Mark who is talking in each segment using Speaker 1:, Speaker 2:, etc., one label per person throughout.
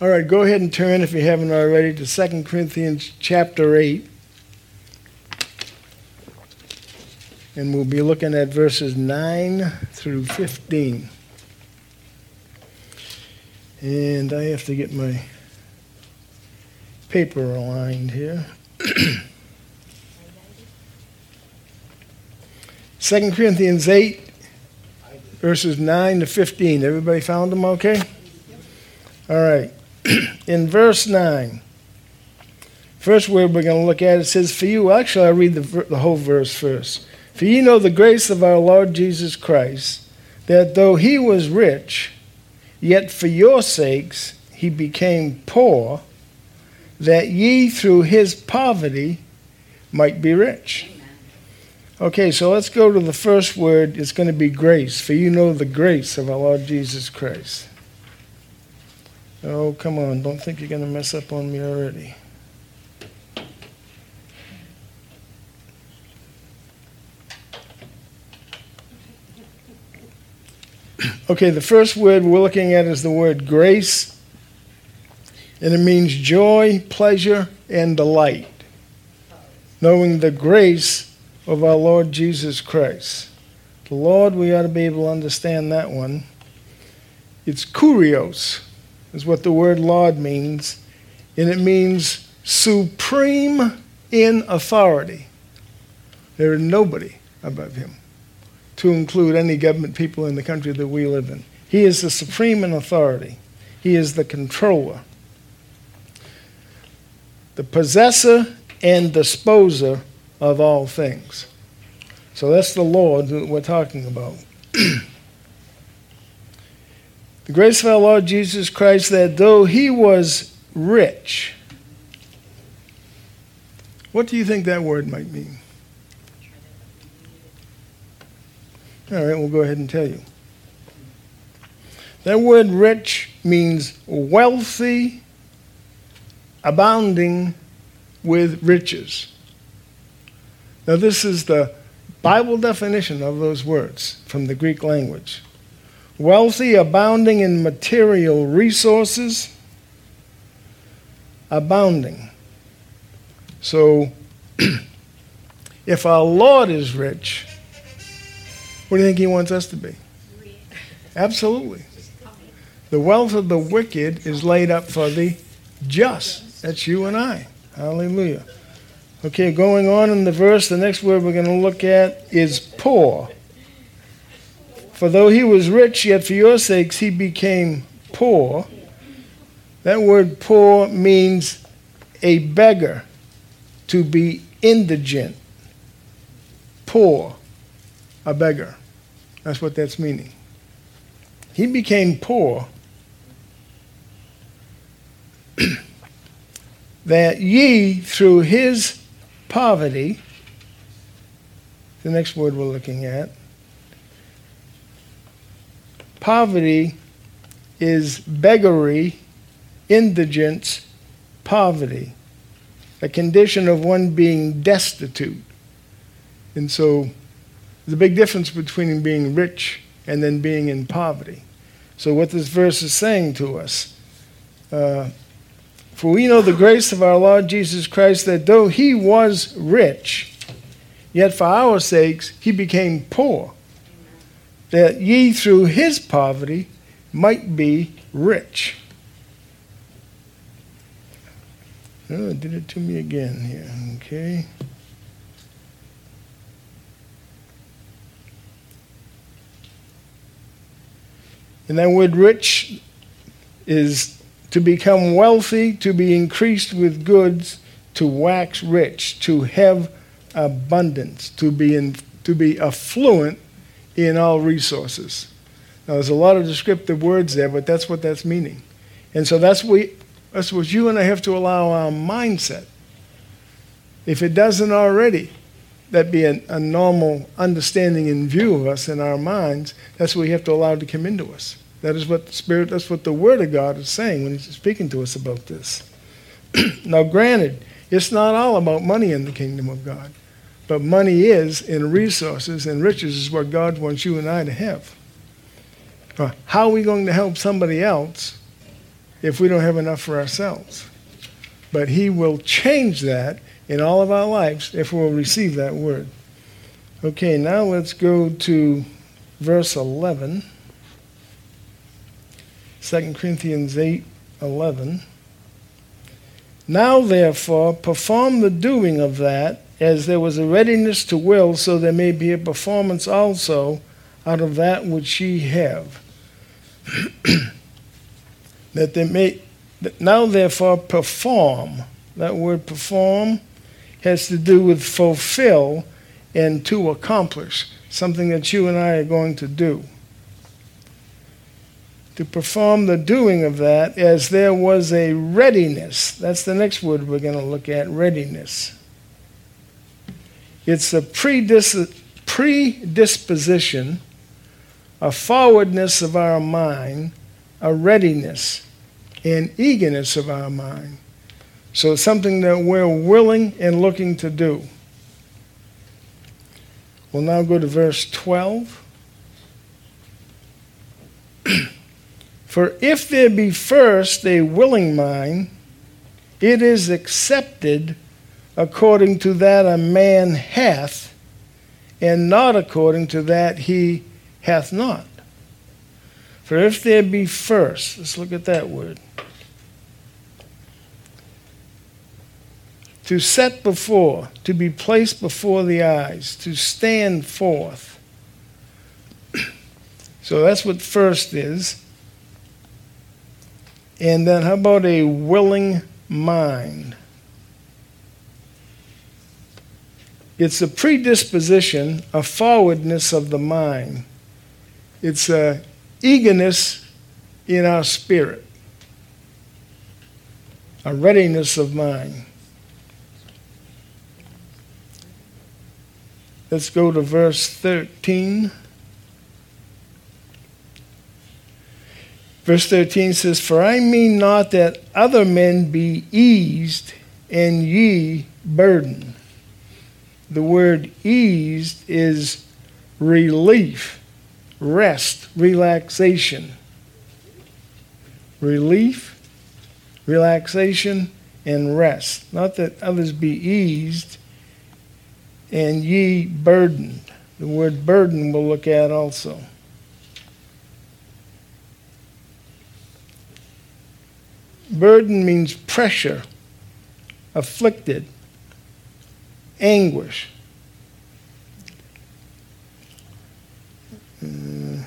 Speaker 1: All right, go ahead and turn, if you haven't already, to 2 Corinthians chapter 8. And we'll be looking at verses 9 through 15. And I have to get my paper aligned here. 2 Corinthians 8, verses 9 to 15. Everybody found them okay? All right. In verse 9, first word we're going to look at, it says, For you, actually, I'll read the, the whole verse first. For ye know the grace of our Lord Jesus Christ, that though he was rich, yet for your sakes he became poor, that ye through his poverty might be rich. Okay, so let's go to the first word. It's going to be grace, for you know the grace of our Lord Jesus Christ. Oh, come on, don't think you're going to mess up on me already. Okay, the first word we're looking at is the word grace, and it means joy, pleasure, and delight. Knowing the grace of our Lord Jesus Christ. The Lord, we ought to be able to understand that one. It's kurios, is what the word Lord means, and it means supreme in authority. There is nobody above him, to include any government people in the country that we live in. He is the supreme in authority, he is the controller, the possessor and disposer of all things. So that's the Lord that we're talking about. the grace of our Lord Jesus Christ, that though he was rich, what do you think that word might mean? All right, we'll go ahead and tell you. That word rich means wealthy, abounding with riches. Now, this is the Bible definition of those words from the Greek language wealthy, abounding in material resources, abounding. So, if our Lord is rich, what do you think He wants us to be? Absolutely. The wealth of the wicked is laid up for the just. That's you and I. Hallelujah. Okay, going on in the verse, the next word we're going to look at is poor. For though he was rich, yet for your sakes he became poor. That word poor means a beggar, to be indigent. Poor, a beggar. That's what that's meaning. He became poor that ye through his poverty, the next word we're looking at, poverty is beggary, indigence, poverty, a condition of one being destitute. And so there's a big difference between being rich and then being in poverty. So, what this verse is saying to us, uh, for we know the grace of our Lord Jesus Christ, that though he was rich, yet for our sakes he became poor, that ye through his poverty might be rich. Oh, did it to me again here. Okay. And that word rich is to become wealthy, to be increased with goods, to wax rich, to have abundance, to be, in, to be affluent in all resources. Now, there's a lot of descriptive words there, but that's what that's meaning. And so that's, we, that's what you and I have to allow our mindset If it doesn't already, that be a, a normal understanding and view of us in our minds, that's what we have to allow to come into us. That is what the Spirit, that's what the Word of God is saying when He's speaking to us about this. now, granted, it's not all about money in the kingdom of God, but money is, and resources and riches is what God wants you and I to have. Uh, how are we going to help somebody else if we don't have enough for ourselves? But He will change that in all of our lives if we'll receive that word. Okay, now let's go to verse 11. 2 Corinthians 8 11. Now, therefore, perform the doing of that, as there was a readiness to will, so there may be a performance also out of that which ye have. that they may, that now, therefore, perform. That word perform has to do with fulfill and to accomplish, something that you and I are going to do to perform the doing of that as there was a readiness. That's the next word we're going to look at readiness. It's a predis- predisposition, a forwardness of our mind, a readiness, and eagerness of our mind. So it's something that we're willing and looking to do. We'll now go to verse 12. For if there be first a willing mind, it is accepted according to that a man hath, and not according to that he hath not. For if there be first, let's look at that word. To set before, to be placed before the eyes, to stand forth. so that's what first is. And then how about a willing mind? It's a predisposition, a forwardness of the mind. It's a eagerness in our spirit, a readiness of mind. Let's go to verse 13. Verse 13 says, For I mean not that other men be eased and ye burdened. The word eased is relief, rest, relaxation. Relief, relaxation, and rest. Not that others be eased and ye burdened. The word burden we'll look at also. Burden means pressure, afflicted, anguish. Uh,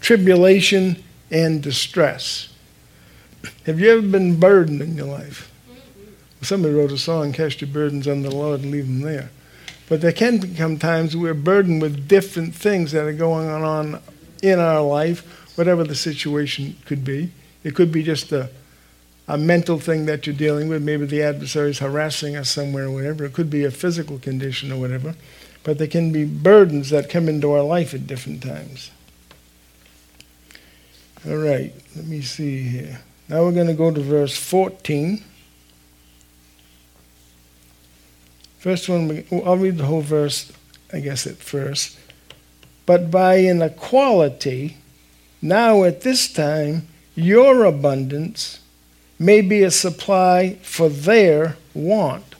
Speaker 1: tribulation and distress. Have you ever been burdened in your life? Somebody wrote a song, Cast Your Burdens on the Lord and Leave Them There. But there can become times we're burdened with different things that are going on in our life whatever the situation could be. It could be just a, a mental thing that you're dealing with. Maybe the adversary is harassing us somewhere or whatever. It could be a physical condition or whatever. But there can be burdens that come into our life at different times. All right, let me see here. Now we're going to go to verse 14. First one, I'll read the whole verse, I guess, at first. But by inequality, now, at this time, your abundance may be a supply for their want,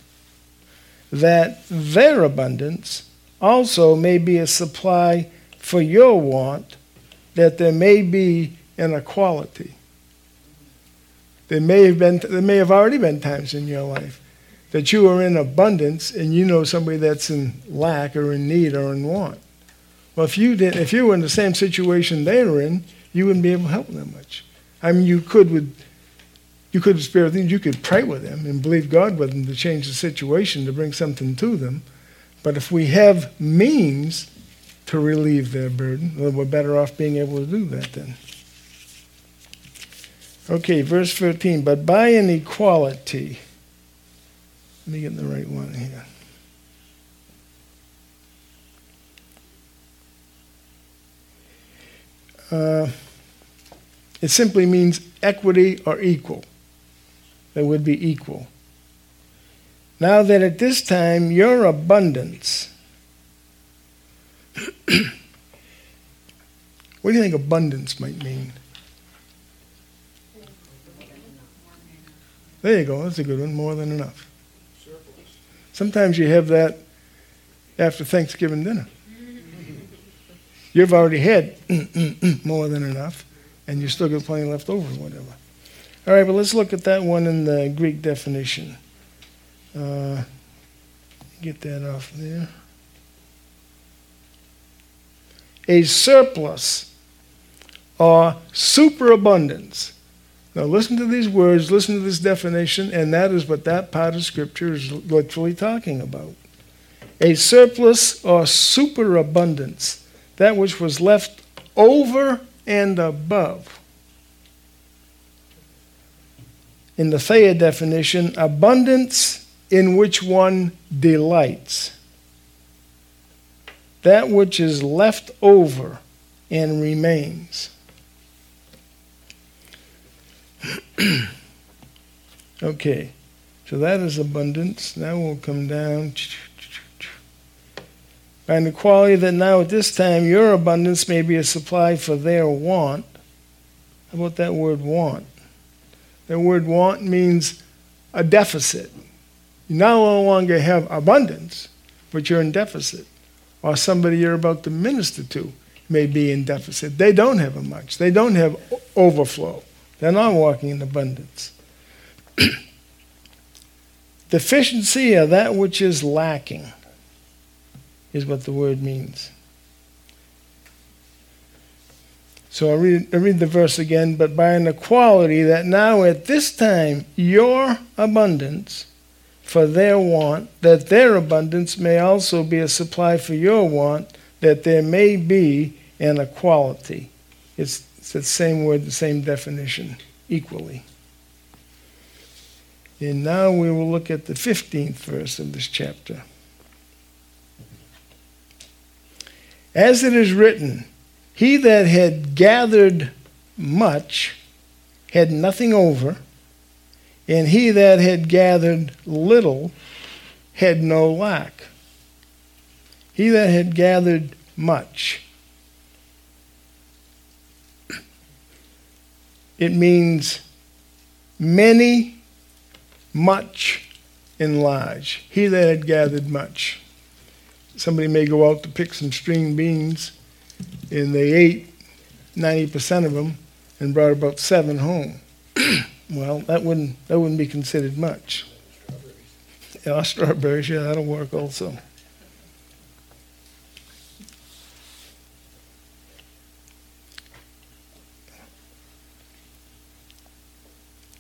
Speaker 1: that their abundance also may be a supply for your want, that there may be an equality. There may have been there may have already been times in your life that you are in abundance and you know somebody that's in lack or in need or in want. Well, if you did, if you were in the same situation they were in, you wouldn't be able to help them much. I mean, you could with you could spare things. You could pray with them and believe God with them to change the situation to bring something to them. But if we have means to relieve their burden, well, we're better off being able to do that then. Okay, verse 13. But by an equality, let me get the right one here. Uh, it simply means equity or equal. That would be equal. Now that at this time your abundance, what do you think abundance might mean? There you go. That's a good one. More than enough. Sometimes you have that after Thanksgiving dinner. You've already had more than enough, and you still got plenty left over, whatever. All right, but let's look at that one in the Greek definition. Uh, get that off there. A surplus or superabundance now, listen to these words, listen to this definition, and that is what that part of Scripture is literally talking about. A surplus or superabundance, that which was left over and above. In the Thayer definition, abundance in which one delights. That which is left over and remains. okay, so that is abundance. Now we'll come down. And the quality that now at this time your abundance may be a supply for their want. How about that word want? That word want means a deficit. You no longer have abundance, but you're in deficit. Or somebody you're about to minister to may be in deficit. They don't have much, they don't have overflow. They're not walking in abundance. Deficiency of that which is lacking is what the word means. So I read, I read the verse again. But by an equality that now at this time your abundance for their want, that their abundance may also be a supply for your want, that there may be an equality. It's it's the same word, the same definition, equally. And now we will look at the 15th verse of this chapter. As it is written, he that had gathered much had nothing over, and he that had gathered little had no lack. He that had gathered much It means many, much, and large. He that had gathered much. Somebody may go out to pick some string beans, and they ate 90% of them and brought about seven home. well, that wouldn't, that wouldn't be considered much. Yeah, strawberries, yeah, that'll work also.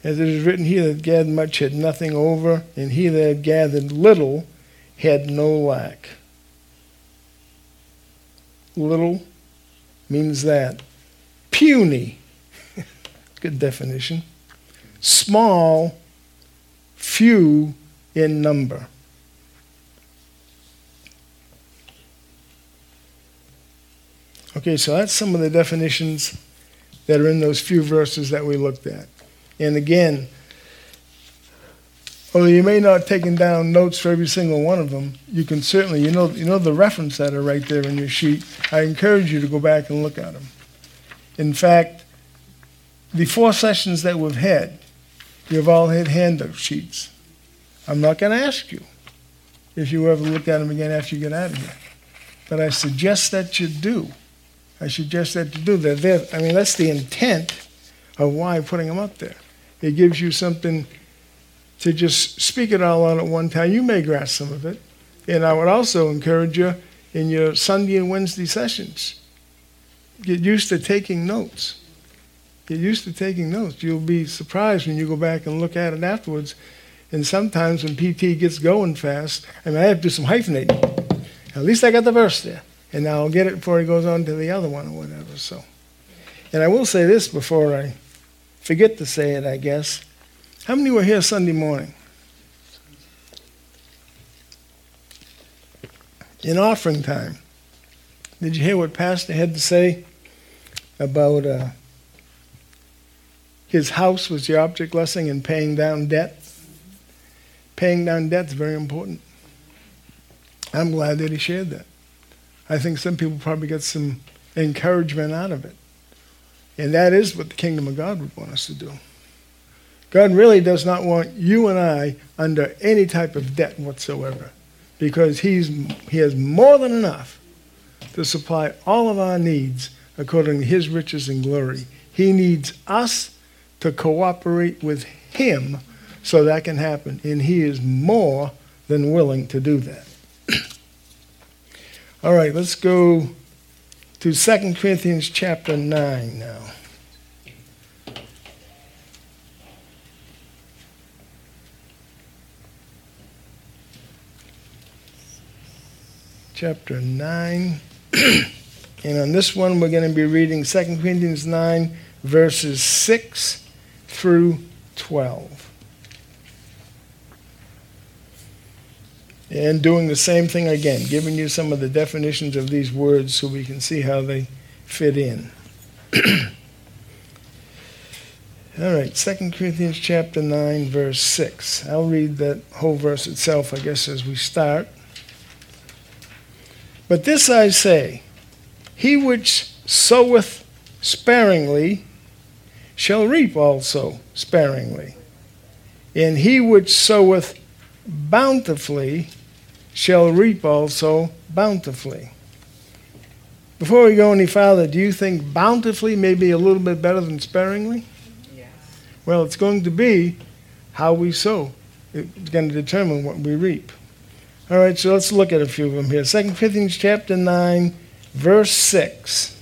Speaker 1: As it is written, he that gathered much had nothing over, and he that gathered little had no lack. Little means that. Puny, good definition. Small, few in number. Okay, so that's some of the definitions that are in those few verses that we looked at. And again, although you may not taken down notes for every single one of them, you can certainly, you know, you know the reference that are right there in your sheet. I encourage you to go back and look at them. In fact, the four sessions that we've had, you've all had handout sheets. I'm not going to ask you if you ever look at them again after you get out of here. But I suggest that you do. I suggest that you do. that. I mean, that's the intent of why I'm putting them up there. It gives you something to just speak it all out at one time. You may grasp some of it. And I would also encourage you in your Sunday and Wednesday sessions, get used to taking notes. Get used to taking notes. You'll be surprised when you go back and look at it afterwards. And sometimes when PT gets going fast, I mean, I have to do some hyphenating. At least I got the verse there. And I'll get it before he goes on to the other one or whatever. So, And I will say this before I forget to say it, I guess. How many were here Sunday morning? In offering time, did you hear what Pastor had to say about uh, his house was the object lesson and paying down debt? Paying down debt is very important. I'm glad that he shared that. I think some people probably get some encouragement out of it. And that is what the kingdom of God would want us to do. God really does not want you and I under any type of debt whatsoever because he's, he has more than enough to supply all of our needs according to his riches and glory. He needs us to cooperate with him so that can happen. And he is more than willing to do that. All right, let's go to 2 Corinthians chapter 9 now. Chapter 9. and on this one, we're going to be reading 2 Corinthians 9, verses 6 through 12. And doing the same thing again, giving you some of the definitions of these words so we can see how they fit in. All right, 2 Corinthians chapter 9, verse 6. I'll read that whole verse itself, I guess, as we start. But this I say He which soweth sparingly shall reap also sparingly. And he which soweth bountifully shall reap also bountifully. Before we go any farther, do you think bountifully may be a little bit better than sparingly? Yes. Well, it's going to be how we sow. It's going to determine what we reap. All right, so let's look at a few of them here. 2 Corinthians chapter 9, verse 6.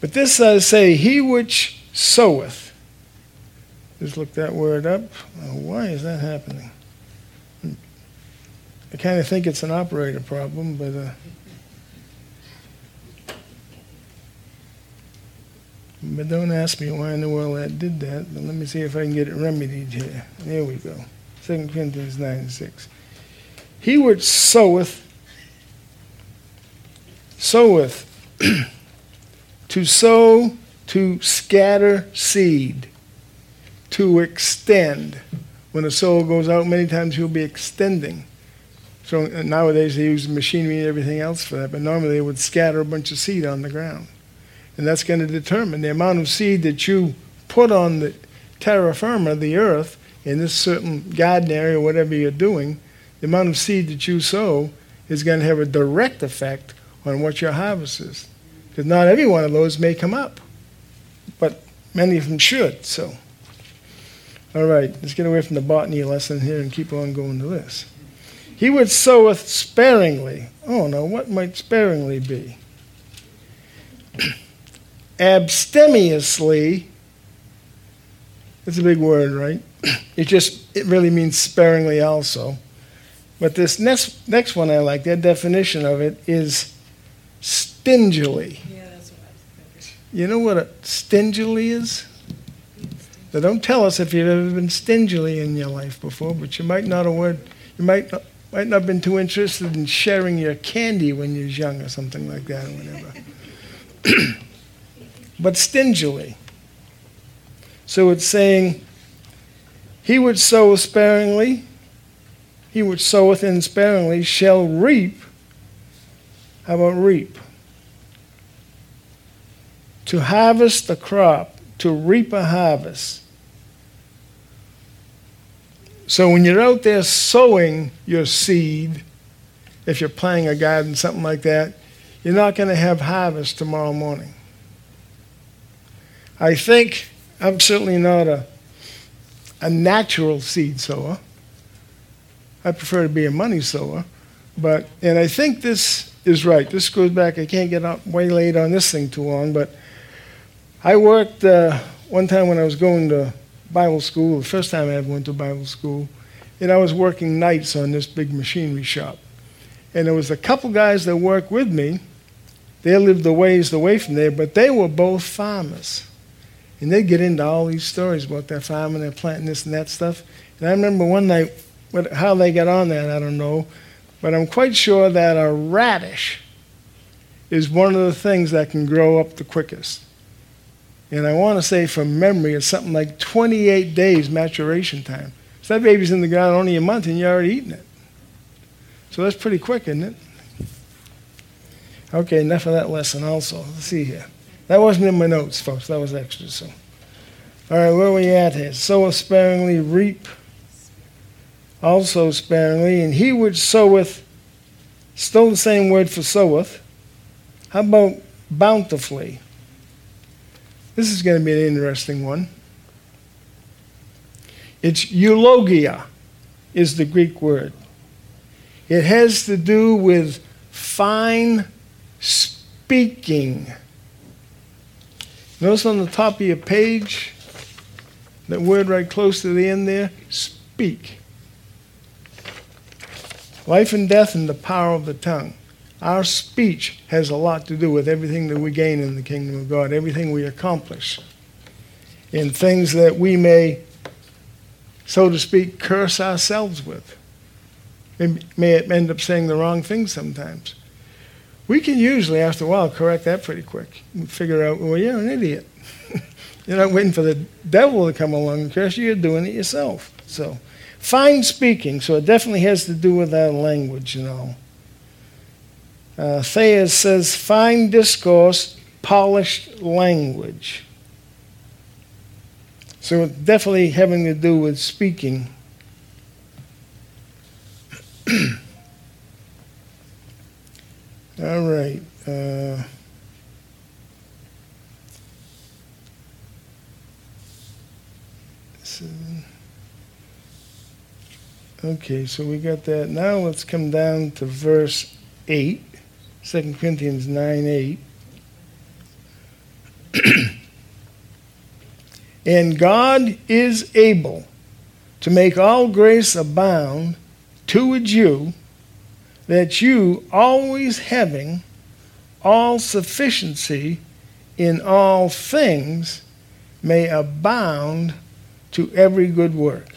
Speaker 1: But this I say, he which soweth. Just look that word up. Why is that happening? I kind of think it's an operator problem, but. Uh, but don't ask me why in the world that did that. But let me see if I can get it remedied here. There we go. 2 Corinthians 9 6. He which soweth, soweth, to sow, to scatter seed, to extend. When a soul goes out, many times he'll be extending. So uh, nowadays they use machinery and everything else for that, but normally they would scatter a bunch of seed on the ground. And that's going to determine the amount of seed that you put on the terra firma, the earth, in this certain garden area, whatever you're doing, the amount of seed that you sow is going to have a direct effect on what your harvest is. Because not every one of those may come up, but many of them should. So, all right, let's get away from the botany lesson here and keep on going to this. He which soweth sparingly. Oh, no, what might sparingly be? Abstemiously. It's a big word, right? It just, it really means sparingly also. But this next, next one I like, their definition of it is stingily. Yeah, that's what I was You know what a stingily is? Now, don't tell us if you've ever been stingily in your life before, but you might not have word, you might not, might not have been too interested in sharing your candy when you was young or something like that or whatever. but stingily. So it's saying, he would sow sparingly, he which soweth in sparingly shall reap. How about reap? To harvest the crop, to reap a harvest so when you're out there sowing your seed, if you're planting a garden, something like that, you're not going to have harvest tomorrow morning. I think I'm certainly not a, a natural seed sower. I prefer to be a money sower. But, and I think this is right. This goes back, I can't get up way late on this thing too long, but I worked uh, one time when I was going to Bible school, the first time I ever went to Bible school, and I was working nights on this big machinery shop. And there was a couple guys that worked with me. They lived a ways away from there, but they were both farmers. And they'd get into all these stories about their farming, their planting this and that stuff. And I remember one night, what, how they got on that, I don't know. But I'm quite sure that a radish is one of the things that can grow up the quickest. And I want to say from memory, it's something like 28 days maturation time. So that baby's in the ground only a month and you're already eating it. So that's pretty quick, isn't it? Okay, enough of that lesson also. Let's see here. That wasn't in my notes, folks. That was extra. So, all right, where are we at here? Sow sparingly, reap also sparingly. And he which soweth, still the same word for soweth. How about bountifully? This is going to be an interesting one. It's eulogia, is the Greek word. It has to do with fine speaking. Notice on the top of your page, that word right close to the end there, speak. Life and death and the power of the tongue. Our speech has a lot to do with everything that we gain in the kingdom of God, everything we accomplish, In things that we may, so to speak, curse ourselves with. We may end up saying the wrong thing sometimes. We can usually, after a while, correct that pretty quick. and figure out, well, you're an idiot. you're not waiting for the devil to come along and curse you, you're doing it yourself. So, fine speaking, so it definitely has to do with our language and all. Uh, Thayers says, fine discourse, polished language. So it's definitely having to do with speaking. All right. Uh, okay, so we got that. Now let's come down to verse 8. 2 Corinthians 9 8. and God is able to make all grace abound towards you, that you, always having all sufficiency in all things, may abound to every good work.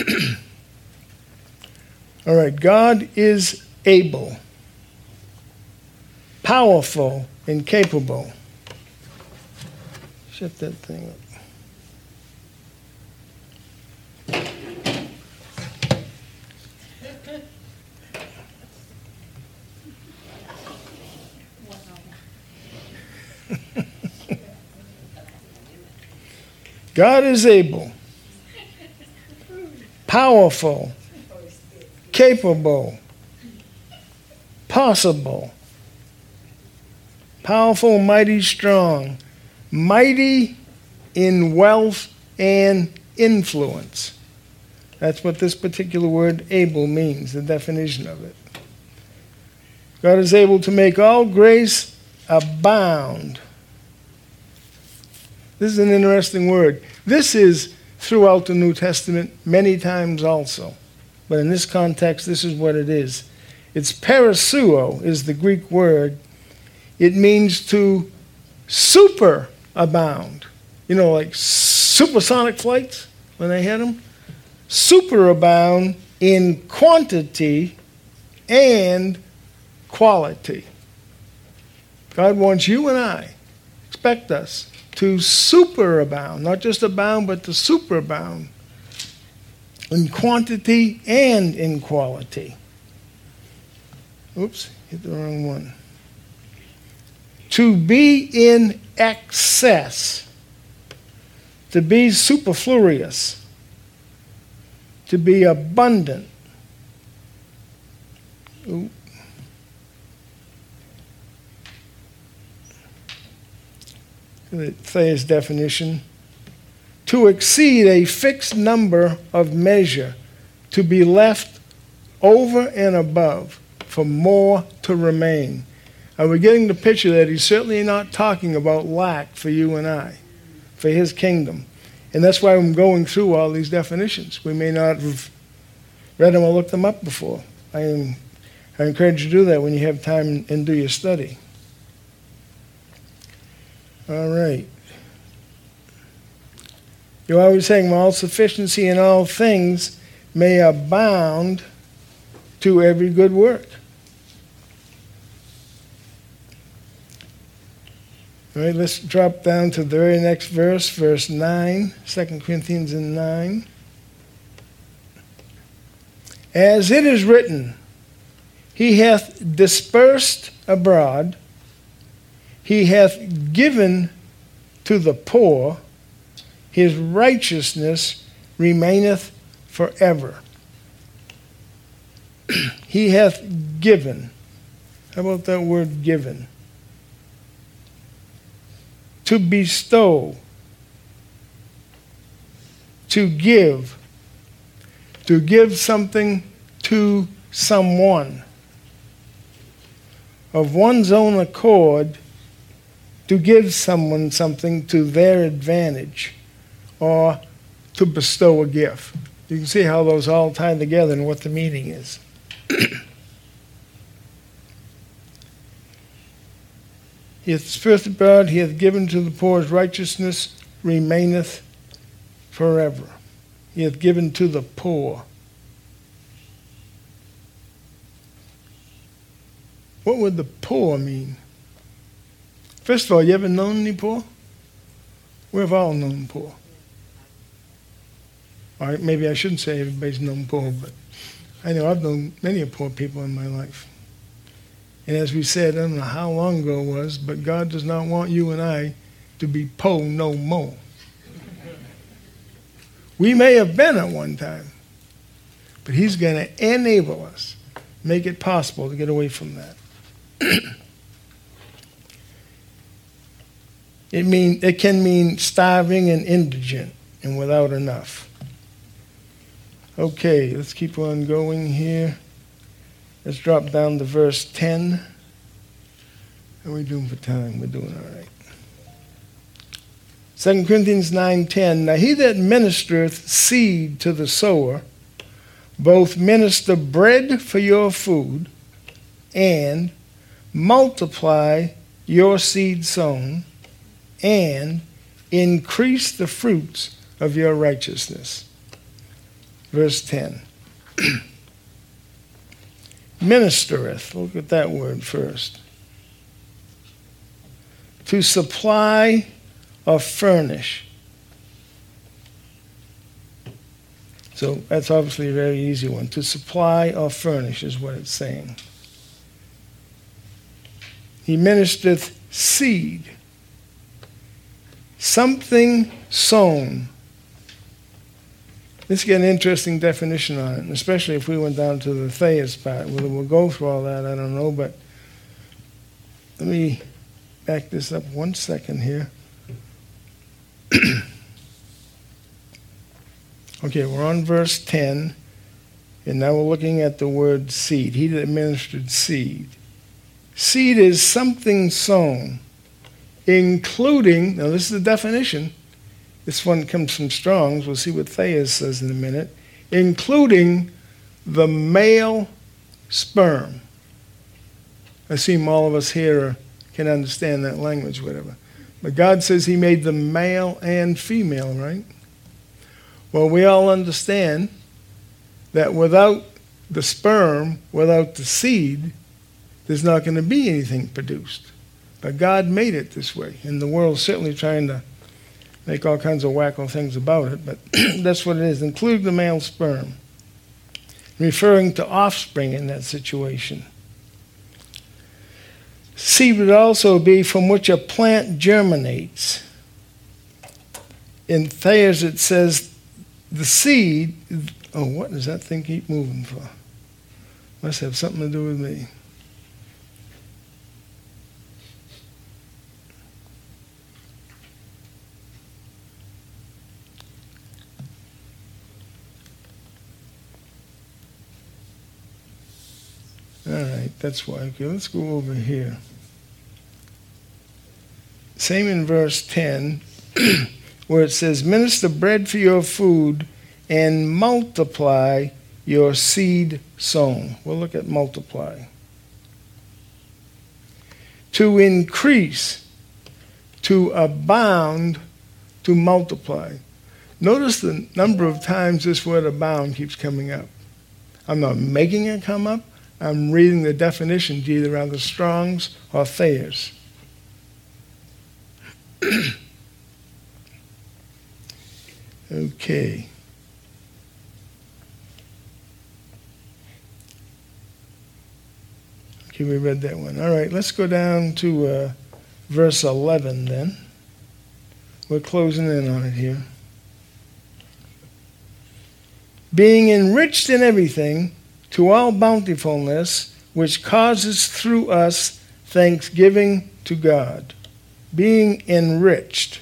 Speaker 1: all right, God is able, powerful, and capable. Shut that thing up. God is able, powerful, capable, possible. Powerful, mighty, strong. Mighty in wealth and influence. That's what this particular word able means, the definition of it. God is able to make all grace abound. This is an interesting word. This is throughout the New Testament many times also. But in this context, this is what it is. It's perisseuo is the Greek word. It means to super abound. You know, like supersonic flights when they hit them. Super abound in quantity and quality. God wants you and I, expect us, to superabound, not just abound, but to superabound in quantity and in quality. Oops, hit the wrong one. To be in excess, to be superfluous, to be abundant. Ooh. Thayer's definition to exceed a fixed number of measure, to be left over and above for more to remain. Are we getting the picture that he's certainly not talking about lack for you and I, for his kingdom? And that's why I'm going through all these definitions. We may not have read them or looked them up before. I, am, I encourage you to do that when you have time and do your study. All right. You're always saying, well, all sufficiency in all things may abound to every good work. All right, let's drop down to the very next verse, verse 9, 2 Corinthians 9. As it is written, He hath dispersed abroad, He hath given to the poor, His righteousness remaineth forever. he hath given. How about that word given? To bestow, to give, to give something to someone of one's own accord, to give someone something to their advantage, or to bestow a gift. You can see how those all tie together and what the meaning is. he hath spirit God, he hath given to the poor, his righteousness remaineth forever. He hath given to the poor. What would the poor mean? First of all, you ever known any poor? We've all known poor. All right, maybe I shouldn't say everybody's known poor, but I know I've known many poor people in my life. And as we said, I don't know how long ago it was, but God does not want you and I to be poor no more. We may have been at one time, but He's going to enable us, make it possible to get away from that. it mean it can mean starving and indigent and without enough. Okay, let's keep on going here. Let's drop down to verse 10. How are we doing for time? We're doing all right. 2 Corinthians 9:10 Now he that ministereth seed to the sower both minister bread for your food and multiply your seed sown and increase the fruits of your righteousness verse 10. Ministereth, look at that word first. To supply or furnish. So that's obviously a very easy one. To supply or furnish is what it's saying. He ministereth seed, something sown Let's get an interesting definition on it, especially if we went down to the Thayer's part. Whether we'll go through all that, I don't know, but let me back this up one second here. okay, we're on verse 10, and now we're looking at the word seed. He that administered seed. Seed is something sown, including, now this is the definition, this one comes from Strong's. We'll see what Thayer's says in a minute, including the male sperm. I assume all of us here can understand that language, whatever. But God says He made them male and female, right? Well, we all understand that without the sperm, without the seed, there's not going to be anything produced. But God made it this way, and the world's certainly trying to make all kinds of wacko things about it, but that's what it is, include the male sperm, referring to offspring in that situation. Seed would also be from which a plant germinates. In Thayer's, it says the seed. Oh, what does that thing keep moving for? Must have something to do with me. All right, that's why. Okay, let's go over here. Same in verse 10, where it says, Minister bread for your food and multiply your seed sown. We'll look at multiply. To increase, to abound, to multiply. Notice the number of times this word abound keeps coming up. I'm not making it come up. I'm reading the definitions either out of Strong's or Thayer's. okay. Okay, we read that one. All right, let's go down to uh, verse 11 then. We're closing in on it here. Being enriched in everything to all bountifulness, which causes through us thanksgiving to God. Being enriched.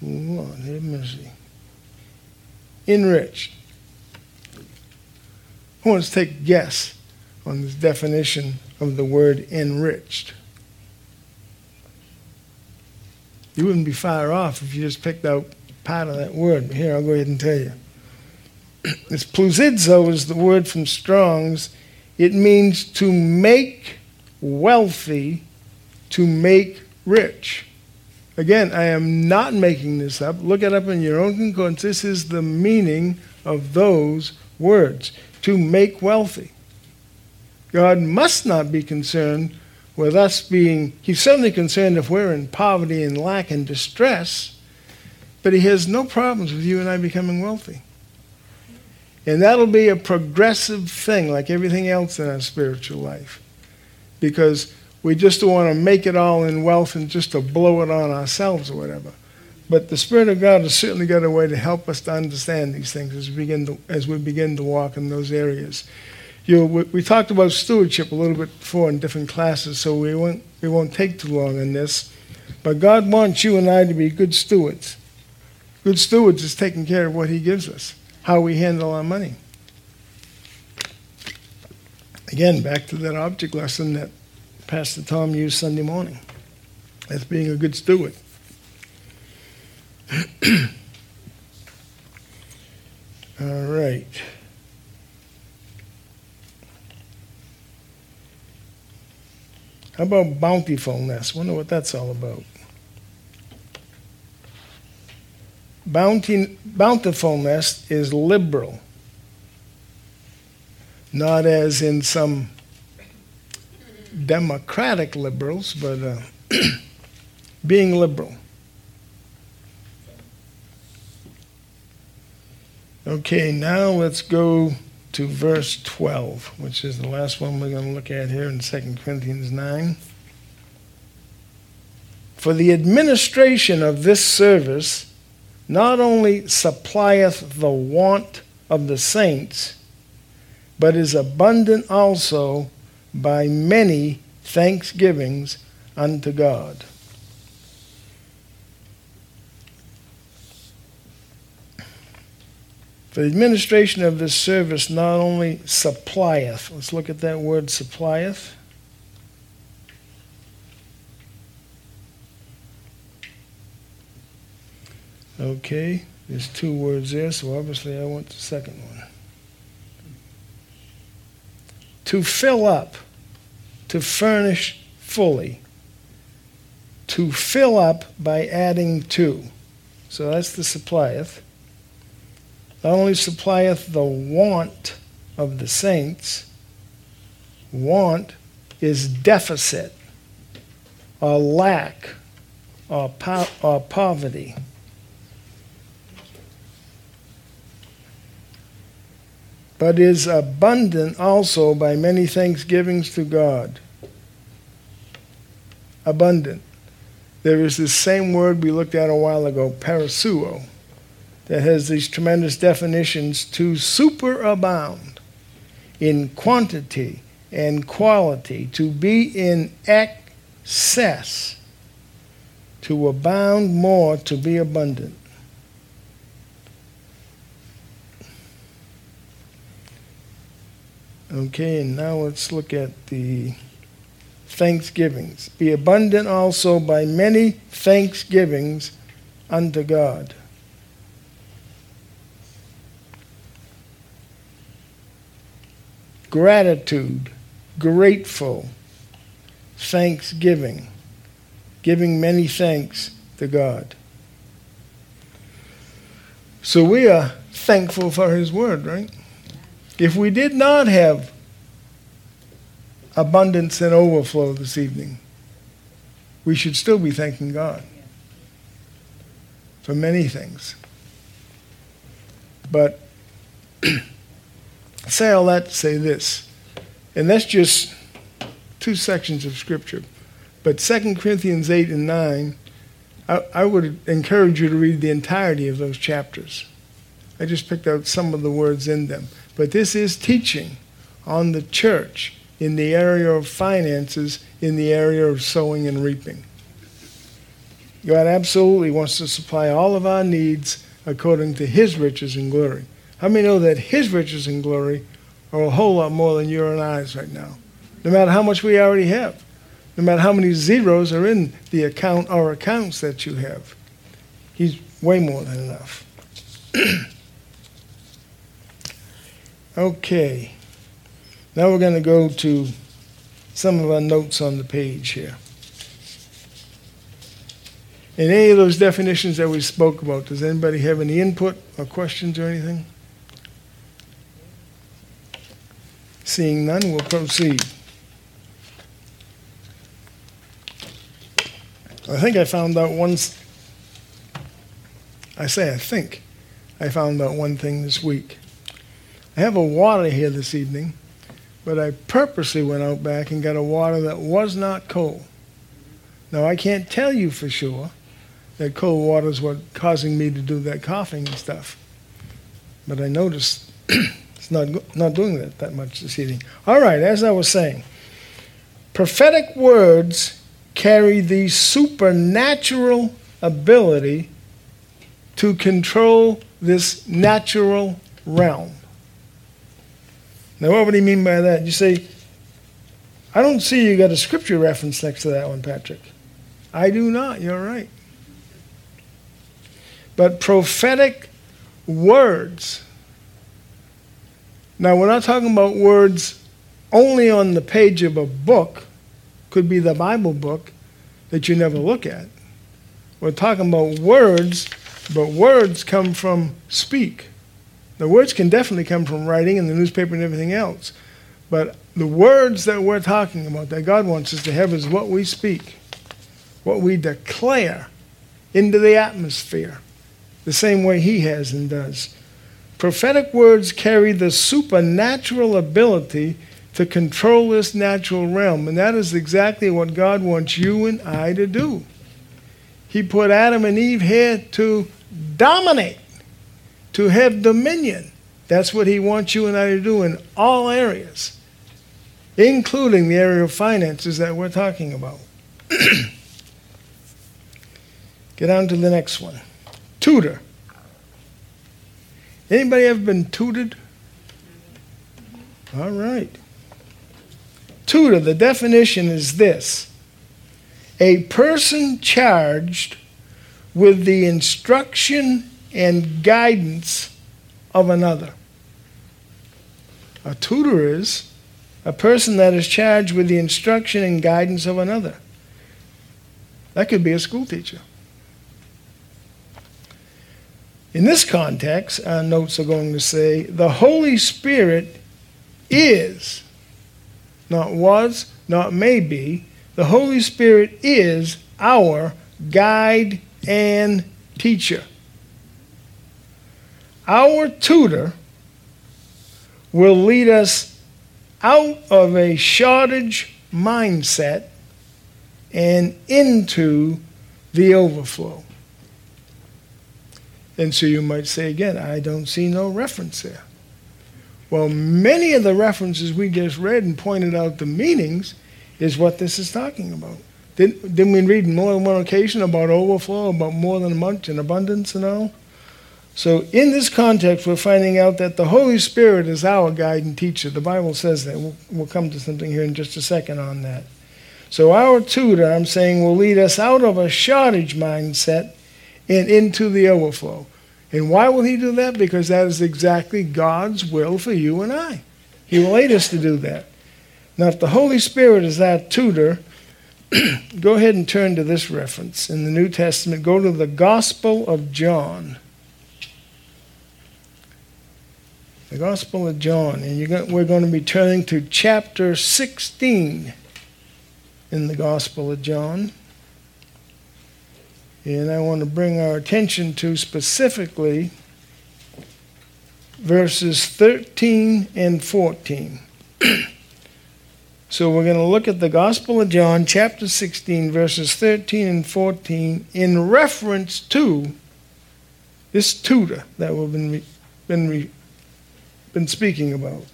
Speaker 1: Lord have mercy. Enriched. Who wants to take a guess on this definition of the word enriched? You wouldn't be far off if you just picked out part of that word. Here, I'll go ahead and tell you. This ploutizo is the word from Strong's. It means to make wealthy, to make rich. Again, I am not making this up. Look it up in your own concordance. This is the meaning of those words to make wealthy. God must not be concerned with us being, He's certainly concerned if we're in poverty and lack and distress, but He has no problems with you and I becoming wealthy. And that'll be a progressive thing, like everything else in our spiritual life. Because we just don't want to make it all in wealth and just to blow it on ourselves or whatever. But the Spirit of God has certainly got a way to help us to understand these things as we begin to, as we begin to walk in those areas. You know, we, we talked about stewardship a little bit before in different classes, so we won't, we won't take too long on this. But God wants you and I to be good stewards. Good stewards is taking care of what He gives us, how we handle our money. Again, back to that object lesson that Pastor Tom used Sunday morning. That's being a good steward. All right. How about bountifulness? Wonder what that's all about. Bounty, bountifulness is liberal, not as in some democratic liberals, but uh, being liberal. Okay, now let's go to verse 12, which is the last one we're going to look at here in 2 Corinthians 9. For the administration of this service not only supplieth the want of the saints, but is abundant also by many thanksgivings unto God. For the administration of this service not only supplieth, let's look at that word supplieth. Okay, there's two words there, so obviously I want the second one. To fill up, to furnish fully. To fill up by adding to. So that's the supplieth not only supplieth the want of the saints, want is deficit or lack or, po- or poverty. But is abundant also by many thanksgivings to God. Abundant. There is this same word we looked at a while ago, perisseuo that has these tremendous definitions to superabound in quantity and quality, to be in excess, to abound more, to be abundant. Okay, and now let's look at the thanksgivings. Be abundant also by many thanksgivings unto God. gratitude, grateful, thanksgiving, giving many thanks to God. So we are thankful for His Word, right? If we did not have abundance and overflow this evening, we should still be thanking God for many things. But say all that to say this, and that's just two sections of Scripture. But 2 Corinthians 8 and 9, I, I would encourage you to read the entirety of those chapters. I just picked out some of the words in them. But this is teaching on the church in the area of finances, in the area of sowing and reaping. God absolutely wants to supply all of our needs according to His riches and glory. How many know that His riches and glory are a whole lot more than your and I's right now? No matter how much we already have, no matter how many zeros are in the account or accounts that you have, He's way more than enough. okay. Now we're going to go to some of our notes on the page here. In any of those definitions that we spoke about, does anybody have any input or questions or anything? Seeing none, we'll proceed. I think I found out once. I say I think I found out one thing this week. I have a water here this evening, but I purposely went out back and got a water that was not cold. Now I can't tell you for sure that cold water is what causing me to do that coughing and stuff. But I noticed it's not not doing that that much this evening. All right, as I was saying, prophetic words carry the supernatural ability to control this natural realm. Now, what would he mean by that? You say, I don't see you got a scripture reference next to that one, Patrick. I do not. You're right but prophetic words. Now, we're not talking about words only on the page of a book, could be the Bible book that you never look at. We're talking about words, but words come from speak. The words can definitely come from writing and the newspaper and everything else. But the words that we're talking about, that God wants us to have, is what we speak, what we declare into the atmosphere the same way he has and does. Prophetic words carry the supernatural ability to control this natural realm, and that is exactly what God wants you and I to do. He put Adam and Eve here to dominate, to have dominion. That's what he wants you and I to do in all areas, including the area of finances that we're talking about. Get on to the next one tutor. Anybody ever been tutored? All right. Tutor, the definition is this a person charged with the instruction and guidance of another. A tutor is a person that is charged with the instruction and guidance of another. That could be a school teacher. In this context, our notes are going to say the Holy Spirit is, not was, not may be, the Holy Spirit is our guide and teacher. Our tutor will lead us out of a shortage mindset and into the overflow. And so you might say again, I don't see no reference there. Well, many of the references we just read and pointed out the meanings is what this is talking about. Didn't, didn't we read more than one occasion about overflow, about more than much and abundance and all? So, in this context, we're finding out that the Holy Spirit is our guide and teacher. The Bible says that. We'll, we'll come to something here in just a second on that. So, our tutor, I'm saying, will lead us out of a shortage mindset and into the overflow. And why will he do that? Because that is exactly God's will for you and I. He will aid us to do that. Now, if the Holy Spirit is our tutor, go ahead and turn to this reference in the New Testament. Go to the Gospel of John. The Gospel of John. And we're going to be turning to chapter 16 in the Gospel of John. And I want to bring our attention to specifically verses 13 and 14. so we're going to look at the Gospel of John, chapter 16, verses 13 and 14, in reference to this tutor that we've been, been, been speaking about.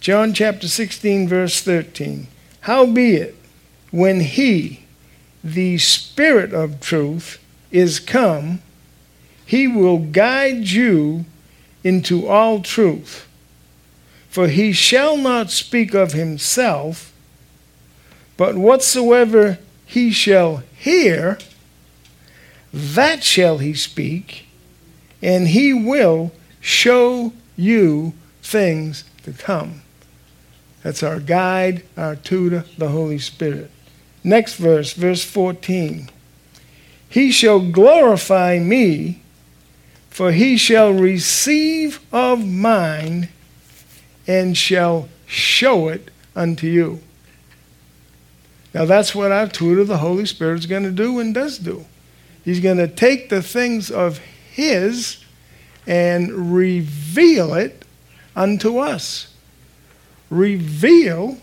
Speaker 1: John chapter 16, verse 13. Howbeit, when he, the Spirit of truth, is come, he will guide you into all truth. For he shall not speak of himself, but whatsoever he shall hear, that shall he speak, and he will show you things to come. That's our guide, our tutor, the Holy Spirit. Next verse, verse 14. He shall glorify me for he shall receive of mine and shall show it unto you. Now that's what our tutor, the Holy Spirit, is going to do and does do. He's going to take the things of his and reveal it unto us. Reveal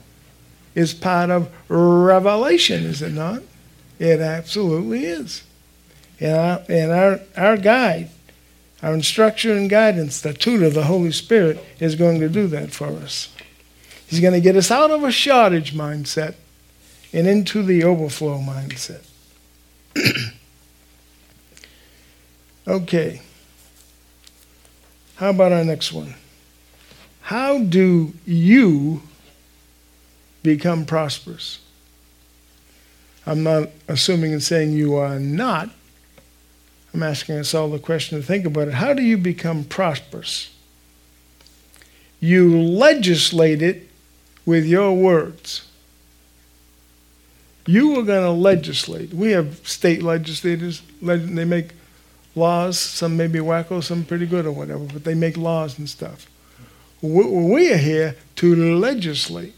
Speaker 1: is part of revelation, is it not? It absolutely is. And our, and our, our guide our instruction and guidance, the tutor, the Holy Spirit, is going to do that for us. He's going to get us out of a shortage mindset and into the overflow mindset. okay. How about our next one? How do you become prosperous? I'm not assuming and saying you are not, I'm asking us all the question to think about it. How do you become prosperous? You legislate it with your words. You are going to legislate. We have state legislators, they make laws. Some may be wacko, some pretty good or whatever, but they make laws and stuff. We are here to legislate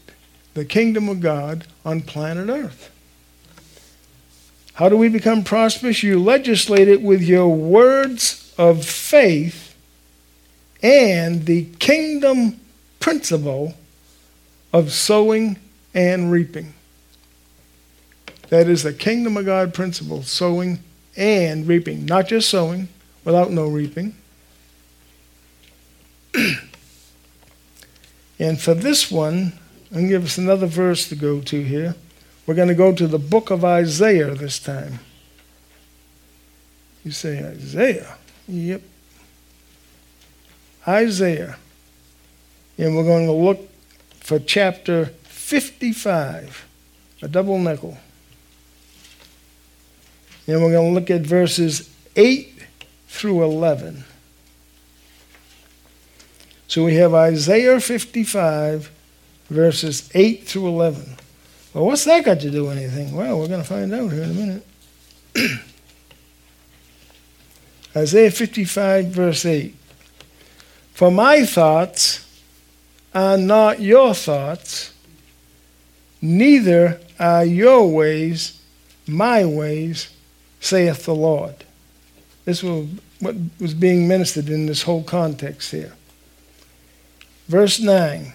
Speaker 1: the kingdom of God on planet Earth. How do we become prosperous? You legislate it with your words of faith and the kingdom principle of sowing and reaping. That is the kingdom of God principle, sowing and reaping. Not just sowing without no reaping. and for this one, to give us another verse to go to here. We're going to go to the book of Isaiah this time. You say, Isaiah? Yep. Isaiah. And we're going to look for chapter 55, a double nickel. And we're going to look at verses 8 through 11. So we have Isaiah 55, verses 8 through 11. Well, what's that got to do with anything? Well, we're going to find out here in a minute. Isaiah 55, verse 8. For my thoughts are not your thoughts, neither are your ways my ways, saith the Lord. This was what was being ministered in this whole context here. Verse 9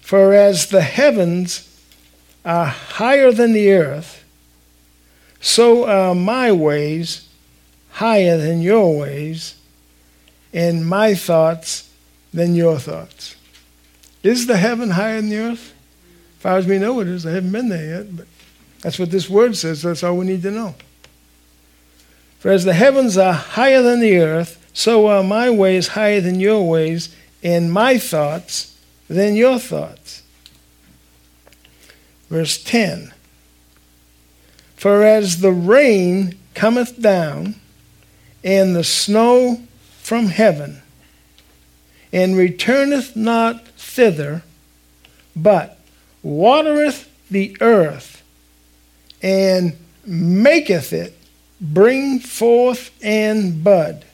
Speaker 1: For as the heavens are higher than the earth, so are my ways higher than your ways, and my thoughts than your thoughts. Is the heaven higher than the earth? As far as we know it is. I haven't been there yet, but that's what this word says. That's all we need to know. For as the heavens are higher than the earth, so are my ways higher than your ways, and my thoughts than your thoughts. Verse 10 For as the rain cometh down, and the snow from heaven, and returneth not thither, but watereth the earth and maketh it bring forth and bud,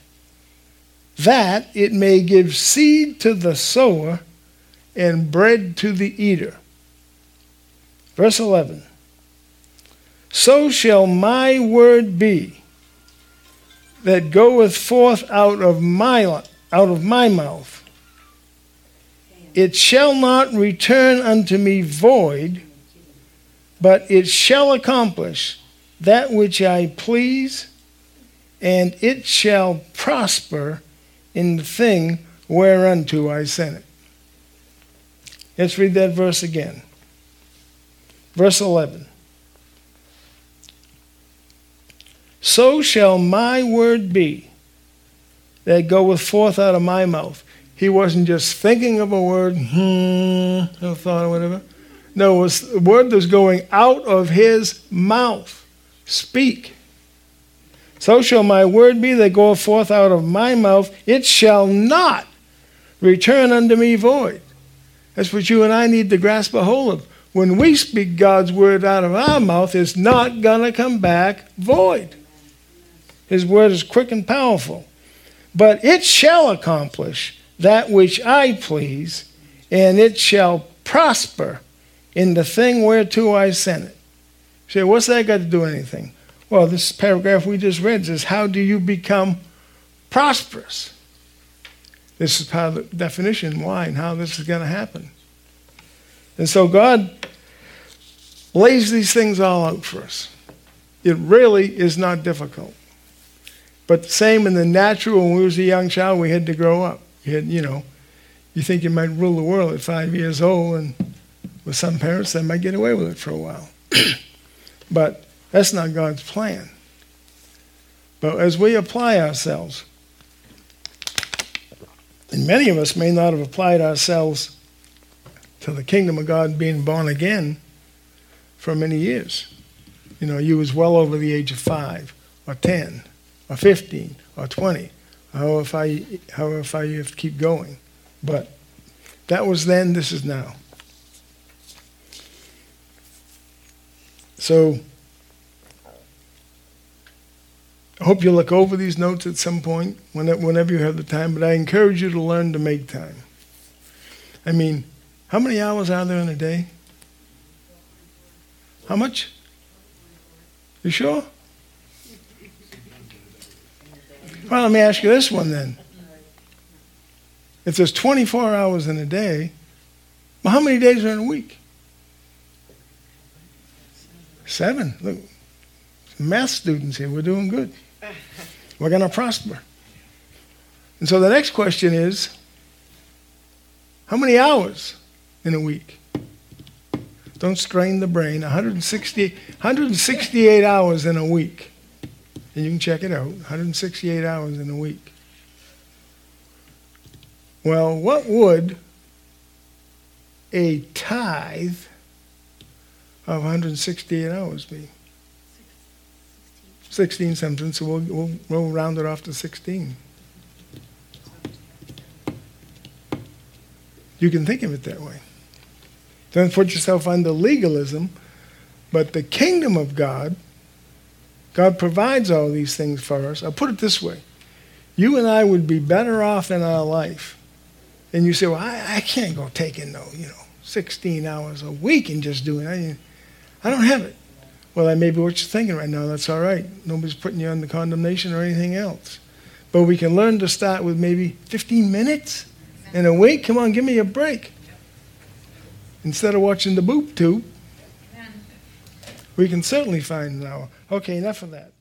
Speaker 1: that it may give seed to the sower and bread to the eater. Verse 11 So shall my word be that goeth forth out of my, out of my mouth. It shall not return unto me void, but it shall accomplish that which I please, and it shall prosper in the thing whereunto I sent it. Let's read that verse again. Verse 11. So shall my word be that goeth forth out of my mouth. He wasn't just thinking of a word, hmm, no thought or whatever. No, it was the word that's going out of his mouth. Speak. So shall my word be that goeth forth out of my mouth. It shall not return unto me void. That's what you and I need to grasp a hold of. When we speak God's word out of our mouth, it's not going to come back void. His word is quick and powerful. But it shall accomplish that which I please, and it shall prosper in the thing whereto I sent it. You say, what's that got to do with anything? Well, this paragraph we just read says, How do you become prosperous? This is part of the definition why and how this is going to happen. And so God lays these things all out for us. It really is not difficult. But the same in the natural, when we was a young child, we had to grow up. You had, you know, you think you might rule the world at five years old, and with some parents, they might get away with it for a while. but that's not God's plan. But as we apply ourselves, and many of us may not have applied ourselves to the kingdom of God being born again for many years. You know, you was well over the age of five or ten or 15 or 20, however far you, however far you have to keep going. But that was then, this is now. So I hope you look over these notes at some point, whenever you have the time, but I encourage you to learn to make time. I mean, how many hours are there in a day? How much? You sure? Well, let me ask you this one then. If there's 24 hours in a day, well, how many days are in a week? Seven. Look, math students here, we're doing good. We're going to prosper. And so the next question is how many hours in a week? Don't strain the brain. 160, 168 hours in a week. And you can check it out 168 hours in a week. Well, what would a tithe of 168 hours be? 16 something, so we'll, we'll, we'll round it off to 16. You can think of it that way. Don't put yourself under legalism, but the kingdom of God God provides all these things for us. I'll put it this way you and I would be better off in our life. And you say, well, I, I can't go taking no, you know, 16 hours a week and just doing it. I don't have it. Well, that may be what you're thinking right now. That's all right. Nobody's putting you under condemnation or anything else. But we can learn to start with maybe 15 minutes and a week. Come on, give me a break. Instead of watching the boob tube, we can certainly find an hour. Okay, enough of that.